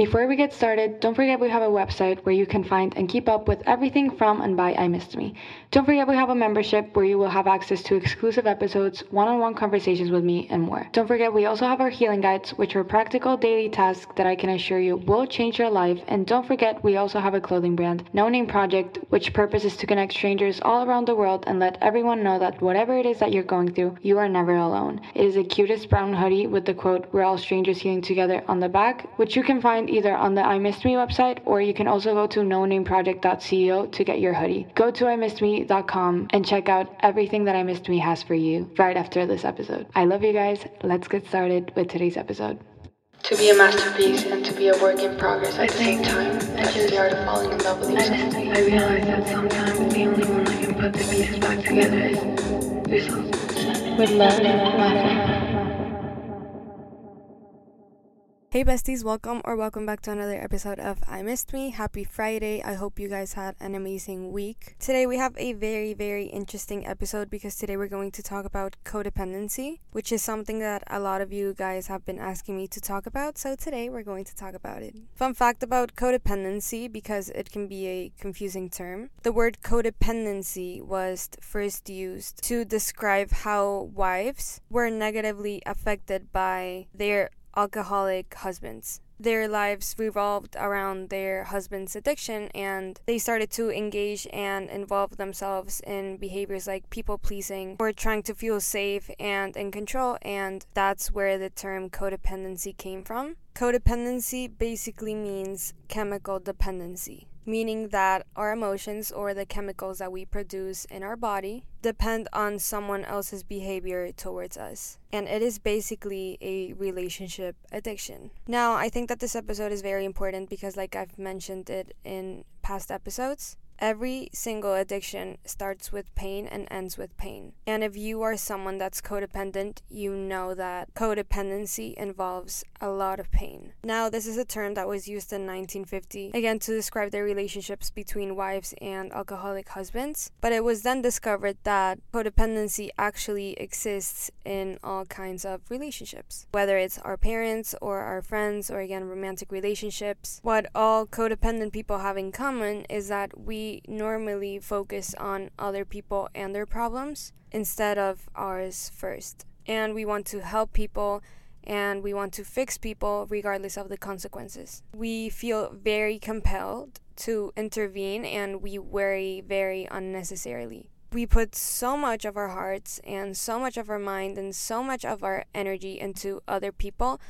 Before we get started, don't forget we have a website where you can find and keep up with everything from and by I Missed Me. Don't forget we have a membership where you will have access to exclusive episodes, one on one conversations with me, and more. Don't forget we also have our healing guides, which are practical daily tasks that I can assure you will change your life. And don't forget we also have a clothing brand, No Name Project, which purpose is to connect strangers all around the world and let everyone know that whatever it is that you're going through, you are never alone. It is the cutest brown hoodie with the quote, We're all strangers healing together on the back, which you can find either on the I Missed Me website or you can also go to nonameproject.co to get your hoodie. Go to imissedme.com and check out everything that I Missed Me has for you right after this episode. I love you guys. Let's get started with today's episode. To be a masterpiece and to be a work in progress at I the same time. I That's just- the art of falling in love with I yourself. just I realize that sometimes the only one that can put the pieces back together is yourself. With love, Hey besties, welcome or welcome back to another episode of I Missed Me. Happy Friday. I hope you guys had an amazing week. Today we have a very, very interesting episode because today we're going to talk about codependency, which is something that a lot of you guys have been asking me to talk about. So today we're going to talk about it. Fun fact about codependency because it can be a confusing term. The word codependency was first used to describe how wives were negatively affected by their alcoholic husbands. Their lives revolved around their husband's addiction, and they started to engage and involve themselves in behaviors like people pleasing or trying to feel safe and in control, and that's where the term codependency came from. Codependency basically means chemical dependency, meaning that our emotions or the chemicals that we produce in our body depend on someone else's behavior towards us. And it is basically a relationship addiction. Now, I think that this episode is very important because, like I've mentioned it in past episodes, Every single addiction starts with pain and ends with pain. And if you are someone that's codependent, you know that codependency involves a lot of pain. Now, this is a term that was used in 1950, again, to describe the relationships between wives and alcoholic husbands. But it was then discovered that codependency actually exists in all kinds of relationships, whether it's our parents or our friends or, again, romantic relationships. What all codependent people have in common is that we normally focus on other people and their problems instead of ours first. And we want to help people and we want to fix people regardless of the consequences. We feel very compelled to intervene and we worry very unnecessarily. We put so much of our hearts and so much of our mind and so much of our energy into other people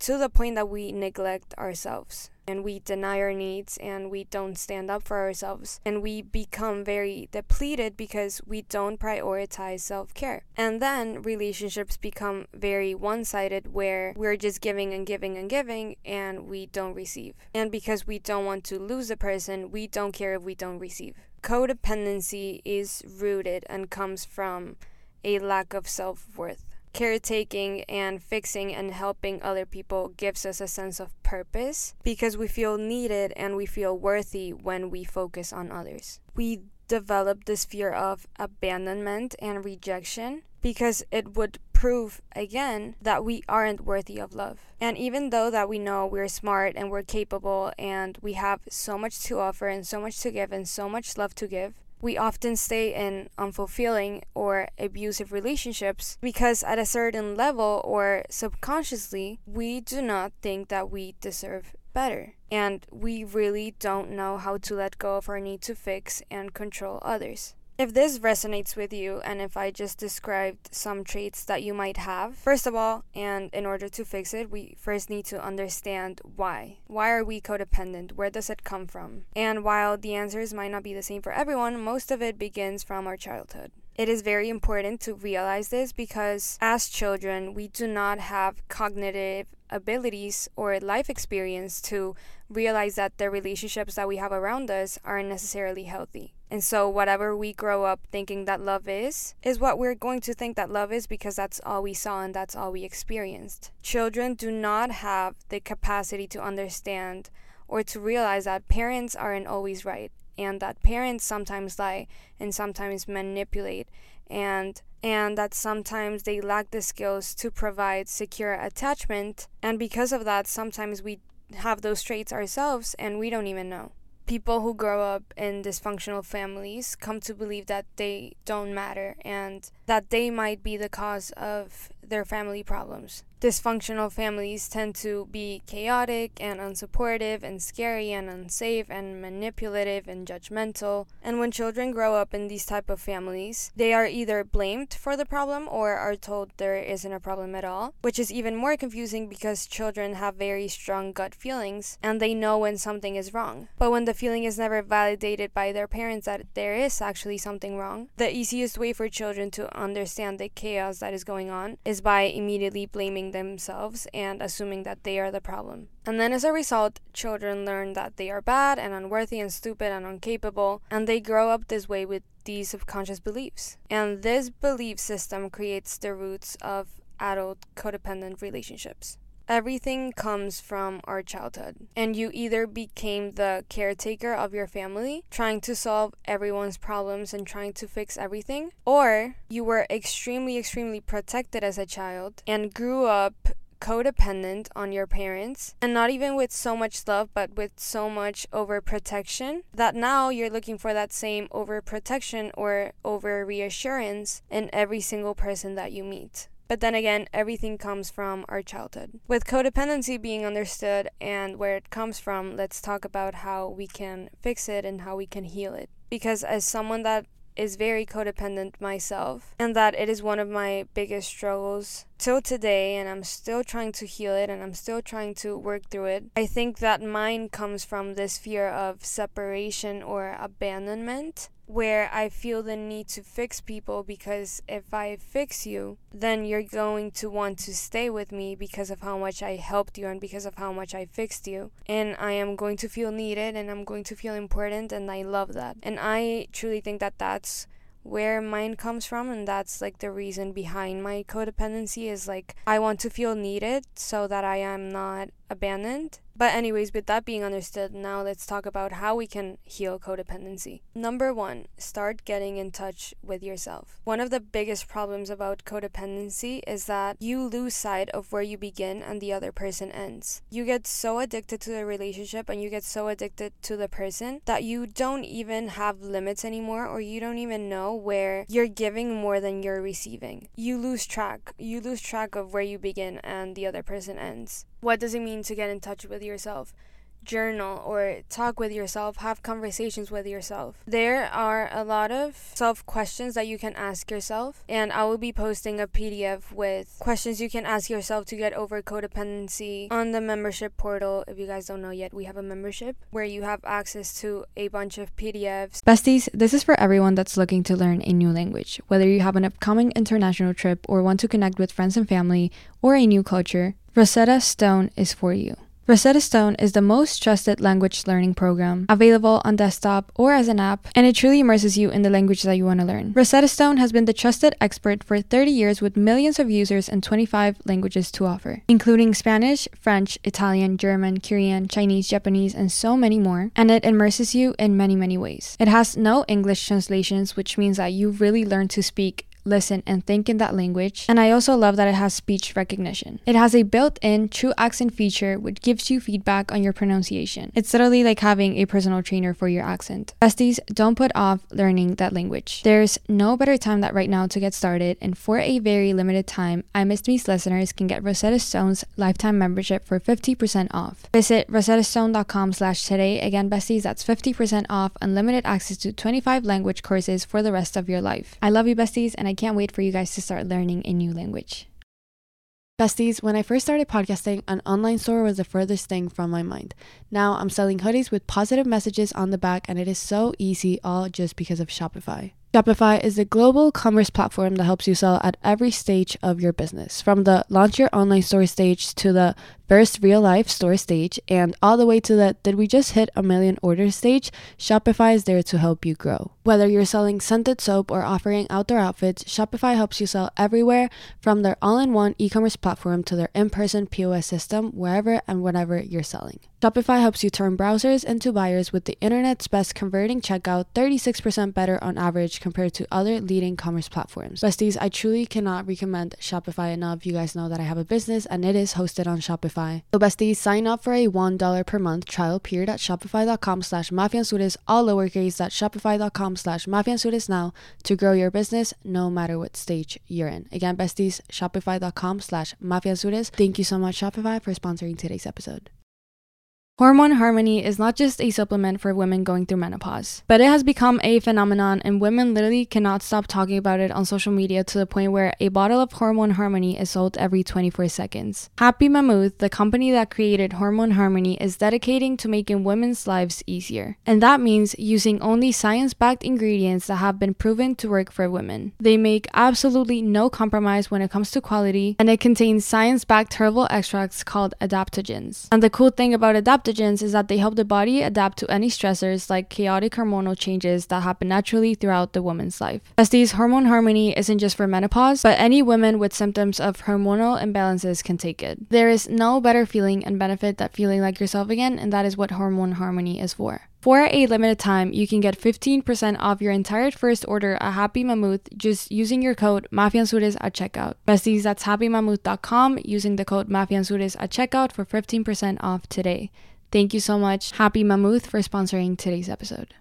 to the point that we neglect ourselves and we deny our needs and we don't stand up for ourselves. And we become very depleted because we don't prioritize self-care. And then relationships become very one-sided where we're just giving and giving and giving and we don't receive. And because we don't want to lose the person we don't care if we don't receive. Codependency is rooted and comes from a lack of self-worth caretaking and fixing and helping other people gives us a sense of purpose because we feel needed and we feel worthy when we focus on others. We develop this fear of abandonment and rejection because it would prove again that we aren't worthy of love. And even though that we know we're smart and we're capable and we have so much to offer and so much to give and so much love to give, we often stay in unfulfilling or abusive relationships because at a certain level or subconsciously we do not think that we deserve better and we really don't know how to let go of our need to fix and control others. If this resonates with you, and if I just described some traits that you might have, first of all, and in order to fix it, we first need to understand why. Why are we codependent? Where does it come from? And while the answers might not be the same for everyone, most of it begins from our childhood. It is very important to realize this because as children, we do not have cognitive abilities or life experience to realize that the relationships that we have around us aren't necessarily healthy. And so, whatever we grow up thinking that love is, is what we're going to think that love is because that's all we saw and that's all we experienced. Children do not have the capacity to understand or to realize that parents aren't always right and that parents sometimes lie and sometimes manipulate and and that sometimes they lack the skills to provide secure attachment and because of that sometimes we have those traits ourselves and we don't even know people who grow up in dysfunctional families come to believe that they don't matter and that they might be the cause of their family problems. Dysfunctional families tend to be chaotic and unsupportive and scary and unsafe and manipulative and judgmental. And when children grow up in these type of families, they are either blamed for the problem or are told there isn't a problem at all, which is even more confusing because children have very strong gut feelings and they know when something is wrong. But when the feeling is never validated by their parents that there is actually something wrong, the easiest way for children to understand the chaos that is going on is by immediately blaming themselves and assuming that they are the problem. And then as a result, children learn that they are bad and unworthy and stupid and incapable, and they grow up this way with these subconscious beliefs. And this belief system creates the roots of adult codependent relationships. Everything comes from our childhood, and you either became the caretaker of your family, trying to solve everyone's problems and trying to fix everything, or you were extremely, extremely protected as a child and grew up codependent on your parents and not even with so much love but with so much overprotection that now you're looking for that same overprotection or over reassurance in every single person that you meet. But then again, everything comes from our childhood. With codependency being understood and where it comes from, let's talk about how we can fix it and how we can heal it. Because as someone that is very codependent myself, and that it is one of my biggest struggles till today, and I'm still trying to heal it and I'm still trying to work through it. I think that mine comes from this fear of separation or abandonment where I feel the need to fix people because if I fix you, then you're going to want to stay with me because of how much I helped you and because of how much I fixed you. And I am going to feel needed and I'm going to feel important, and I love that. And I truly think that that's where mine comes from and that's like the reason behind my codependency is like I want to feel needed so that I am not abandoned but, anyways, with that being understood, now let's talk about how we can heal codependency. Number one, start getting in touch with yourself. One of the biggest problems about codependency is that you lose sight of where you begin and the other person ends. You get so addicted to the relationship and you get so addicted to the person that you don't even have limits anymore or you don't even know where you're giving more than you're receiving. You lose track. You lose track of where you begin and the other person ends. What does it mean to get in touch with yourself? Journal or talk with yourself, have conversations with yourself. There are a lot of self questions that you can ask yourself, and I will be posting a PDF with questions you can ask yourself to get over codependency on the membership portal. If you guys don't know yet, we have a membership where you have access to a bunch of PDFs. Besties, this is for everyone that's looking to learn a new language. Whether you have an upcoming international trip or want to connect with friends and family or a new culture, Rosetta Stone is for you. Rosetta Stone is the most trusted language learning program available on desktop or as an app, and it truly immerses you in the language that you want to learn. Rosetta Stone has been the trusted expert for 30 years with millions of users and 25 languages to offer, including Spanish, French, Italian, German, Korean, Chinese, Japanese, and so many more, and it immerses you in many, many ways. It has no English translations, which means that you really learn to speak listen, and think in that language. And I also love that it has speech recognition. It has a built in true accent feature which gives you feedback on your pronunciation. It's literally like having a personal trainer for your accent. Besties, don't put off learning that language. There's no better time than right now to get started, and for a very limited time, I Missed Me's listeners can get Rosetta Stone's lifetime membership for 50% off. Visit rosettastone.com slash today. Again, besties, that's 50% off unlimited access to 25 language courses for the rest of your life. I love you, besties, and I I can't wait for you guys to start learning a new language. Besties, when I first started podcasting, an online store was the furthest thing from my mind. Now I'm selling hoodies with positive messages on the back, and it is so easy, all just because of Shopify. Shopify is a global commerce platform that helps you sell at every stage of your business, from the launch your online store stage to the first real life store stage, and all the way to the did we just hit a million orders stage, Shopify is there to help you grow. Whether you're selling scented soap or offering outdoor outfits, Shopify helps you sell everywhere from their all in one e commerce platform to their in person POS system, wherever and whenever you're selling. Shopify helps you turn browsers into buyers with the internet's best converting checkout, 36% better on average compared to other leading commerce platforms. Besties, I truly cannot recommend Shopify enough. You guys know that I have a business and it is hosted on Shopify. So besties, sign up for a $1 per month trial period at shopify.com slash mafeanzures, all lowercase at shopify.com slash mafeanzures now to grow your business no matter what stage you're in. Again, besties, shopify.com slash mafeanzures. Thank you so much, Shopify, for sponsoring today's episode. Hormone Harmony is not just a supplement for women going through menopause, but it has become a phenomenon and women literally cannot stop talking about it on social media to the point where a bottle of Hormone Harmony is sold every 24 seconds. Happy Mammoth, the company that created Hormone Harmony, is dedicating to making women's lives easier. And that means using only science backed ingredients that have been proven to work for women. They make absolutely no compromise when it comes to quality, and it contains science backed herbal extracts called adaptogens. And the cool thing about adaptogens adaptogens is that they help the body adapt to any stressors like chaotic hormonal changes that happen naturally throughout the woman's life. Besties, hormone harmony isn't just for menopause, but any women with symptoms of hormonal imbalances can take it. There is no better feeling and benefit than feeling like yourself again, and that is what hormone harmony is for. For a limited time, you can get 15% off your entire first order at Happy Mammoth just using your code MAFEANZURES at checkout. Besties, that's happymammoth.com using the code MAFEANZURES at checkout for 15% off today. Thank you so much, Happy Mammoth, for sponsoring today's episode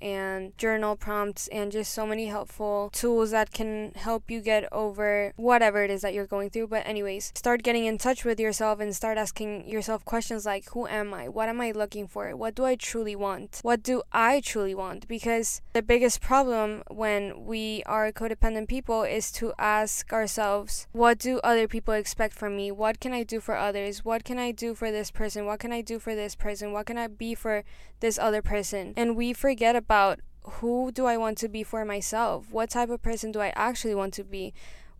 and journal prompts and just so many helpful tools that can help you get over whatever it is that you're going through. But, anyways, start getting in touch with yourself and start asking yourself questions like Who am I? What am I looking for? What do I truly want? What do I truly want? Because the biggest problem when we are codependent people is to ask ourselves, What do other people expect from me? What can I do for others? What can I do for this person? What can I do for this person? What can I be for this other person? And we forget forget about who do I want to be for myself? What type of person do I actually want to be?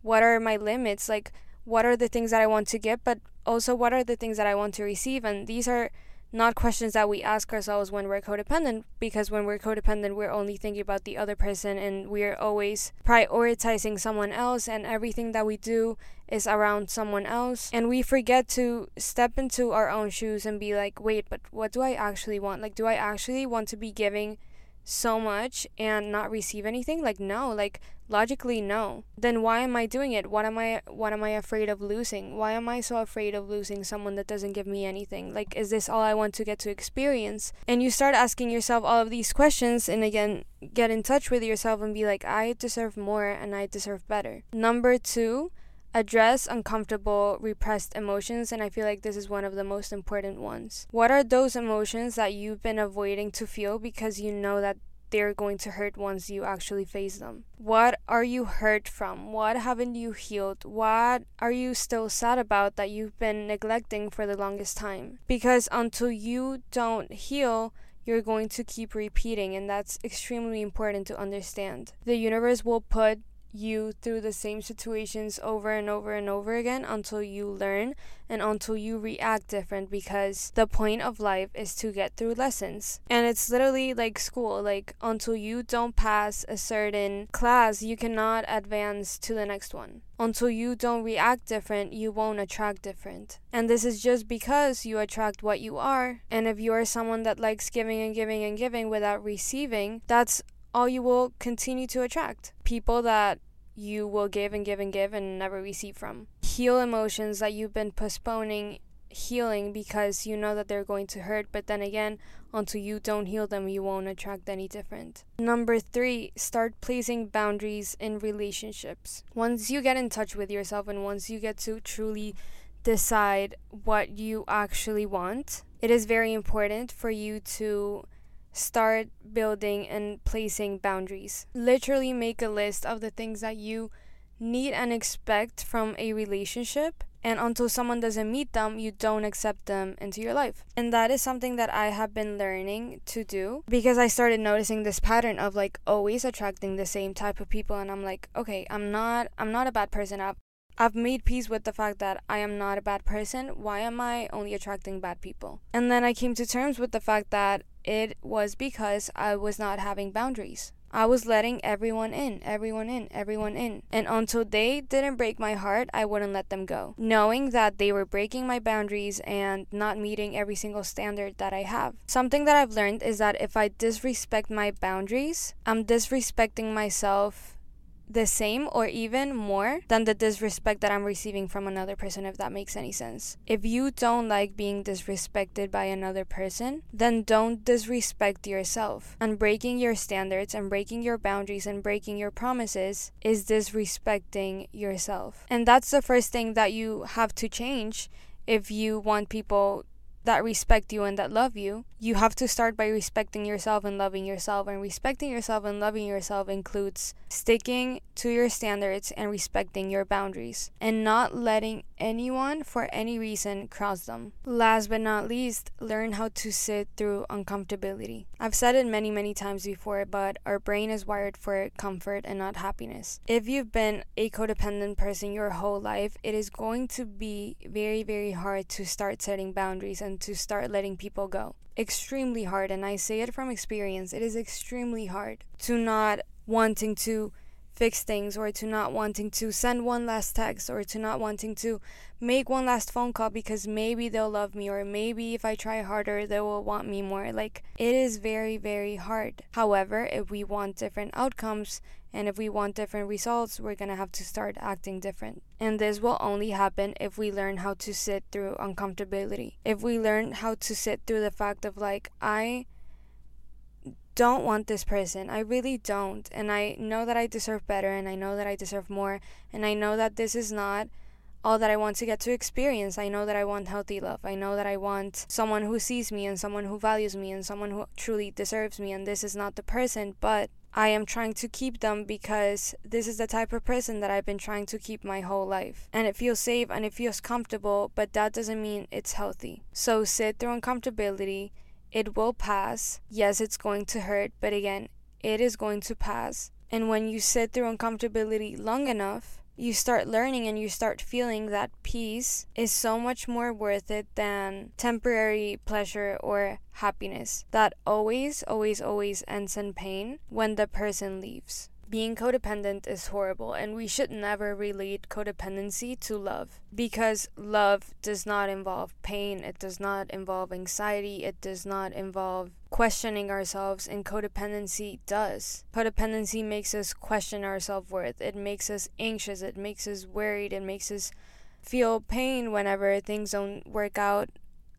What are my limits? Like, what are the things that I want to get, but also what are the things that I want to receive? And these are not questions that we ask ourselves when we're codependent because when we're codependent we're only thinking about the other person and we're always prioritizing someone else and everything that we do is around someone else and we forget to step into our own shoes and be like wait but what do I actually want like do I actually want to be giving so much and not receive anything like no like logically no. Then why am i doing it? What am i what am i afraid of losing? Why am i so afraid of losing someone that doesn't give me anything? Like is this all i want to get to experience? And you start asking yourself all of these questions and again get in touch with yourself and be like i deserve more and i deserve better. Number 2 address uncomfortable, repressed emotions, and I feel like this is one of the most important ones. What are those emotions that you've been avoiding to feel because you know that they're going to hurt once you actually face them? What are you hurt from? What haven't you healed? What are you still sad about that you've been neglecting for the longest time? Because until you don't heal, you're going to keep repeating, and that's extremely important to understand. The universe will put you through the same situations over and over and over again until you learn and until you react different because the point of life is to get through lessons. And it's literally like school, like until you don't pass a certain class, you cannot advance to the next one. Until you don't react different, you won't attract different. And this is just because you attract what you are. And if you are someone that likes giving and giving and giving without receiving, that's all you will continue to attract people that you will give and give and give and never receive from. Heal emotions that you've been postponing healing because you know that they're going to hurt, but then again, until you don't heal them, you won't attract any different. Number three, start placing boundaries in relationships. Once you get in touch with yourself and once you get to truly decide what you actually want, it is very important for you to start building and placing boundaries. Literally make a list of the things that you need and expect from a relationship And until someone doesn't meet them, you don't accept them into your life. And that is something that I have been learning to do because I started noticing this pattern of like always attracting the same type of people and I'm like, okay, I'm not I'm not a bad person. I've I've made peace with the fact that I am not a bad person. Why am I only attracting bad people? And then I came to terms with the fact that it was because I was not having boundaries. I was letting everyone in, everyone in, everyone in. And until they didn't break my heart, I wouldn't let them go. Knowing that they were breaking my boundaries and not meeting every single standard that I have. Something that I've learned is that if I disrespect my boundaries, I'm disrespecting myself the same or even more than the disrespect that I'm receiving from another person, if that makes any sense. If you don't like being disrespected by another person, then don't disrespect yourself. And breaking your standards and breaking your boundaries and breaking your promises is disrespecting yourself. And that's the first thing that you have to change if you want people that respect you and that love you, you have to start by respecting yourself and loving yourself. And respecting yourself and loving yourself includes sticking to your standards and respecting your boundaries and not letting anyone for any reason cross them. Last but not least, learn how to sit through uncomfortability. I've said it many, many times before, but our brain is wired for comfort and not happiness. If you've been a codependent person your whole life, it is going to be very, very hard to start setting boundaries and to start letting people go. Extremely hard, and I say it from experience, it is extremely hard to not wanting to fix things or to not wanting to send one last text or to not wanting to make one last phone call because maybe they'll love me or maybe if I try harder they will want me more. Like it is very very hard. However, if we want different outcomes and if we want different results, we're to have to start acting different. And this will only happen if we learn how to sit through uncomfortability. If we learn how to sit through the fact of like I don't want this person. I really don't. And I know that I deserve better and I know that I deserve more. And I know that this is not all that I want to get to experience. I know that I want healthy love. I know that I want someone who sees me and someone who values me and someone who truly deserves me. And this is not the person, but I am trying to keep them because this is the type of person that I've been trying to keep my whole life. And it feels safe and it feels comfortable, but that doesn't mean it's healthy. So sit through uncomfortability it will pass. Yes, it's going to hurt, but again, it is going to pass. And when you sit through uncomfortability long enough, you start learning and you start feeling that peace is so much more worth it than temporary pleasure or happiness that always, always, always ends in pain when the person leaves. Being codependent is horrible, and we should never relate codependency to love because love does not involve pain, it does not involve anxiety, it does not involve questioning ourselves, and codependency does. Codependency makes us question our self worth, it makes us anxious, it makes us worried, it makes us feel pain whenever things don't work out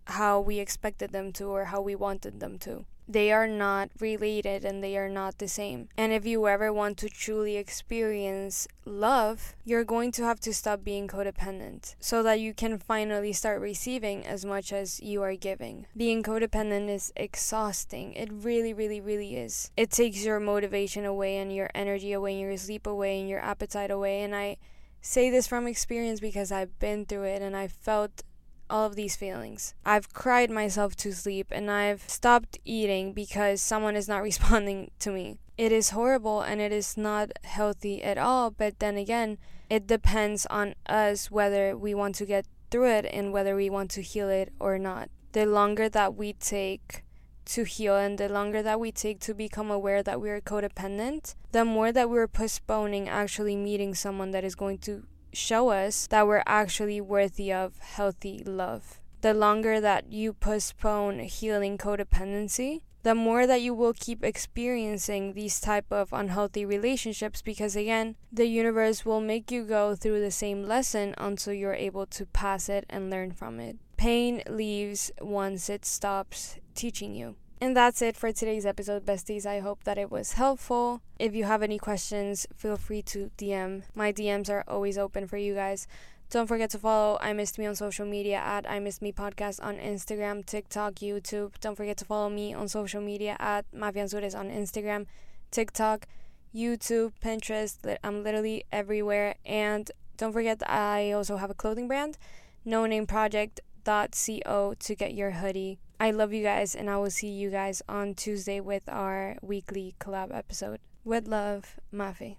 how we expected them to or how we wanted them to they are not related and they are not the same. And if you ever want to truly experience love, you're going to have to stop being codependent so that you can finally start receiving as much as you are giving. Being codependent is exhausting. It really, really, really is. It takes your motivation away and your energy away and your sleep away and your appetite away. And I say this from experience because I've been through it and I felt all of these feelings. I've cried myself to sleep and I've stopped eating because someone is not responding to me. It is horrible and it is not healthy at all, but then again, it depends on us whether we want to get through it and whether we want to heal it or not. The longer that we take to heal and the longer that we take to become aware that we are codependent, the more that we're postponing actually meeting someone that is going to show us that we're actually worthy of healthy love. The longer that you postpone healing codependency, the more that you will keep experiencing these type of unhealthy relationships because again the universe will make you go through the same lesson until you're able to pass it and learn from it pain leaves once it stops teaching you and that's it for today's episode, besties. I hope that it was helpful. If you have any questions, feel free to DM. My DMs are always open for you guys. Don't forget to follow I Missed Me on social media at I Missed Me Podcast on Instagram, TikTok, YouTube. Don't forget to follow me on social media at Mafeanzures on Instagram, TikTok, YouTube, Pinterest. I'm literally everywhere. And Don't forget I also have a clothing brand, no name project.co to get your hoodie. I love you guys, and I will see you guys on Tuesday with our weekly collab episode. With love, Mafe.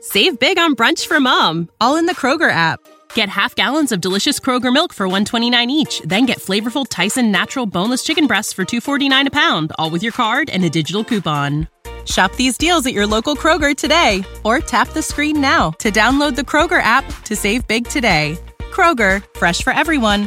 Save big on brunch for mom, all in the Kroger app. Get half gallons of delicious Kroger milk for 129 each, then get flavorful Tyson natural boneless chicken breasts for 249 a pound, all with your card and a digital coupon. Shop these deals at your local Kroger today or tap the screen now to download the Kroger app to save big today. Kroger, fresh for everyone.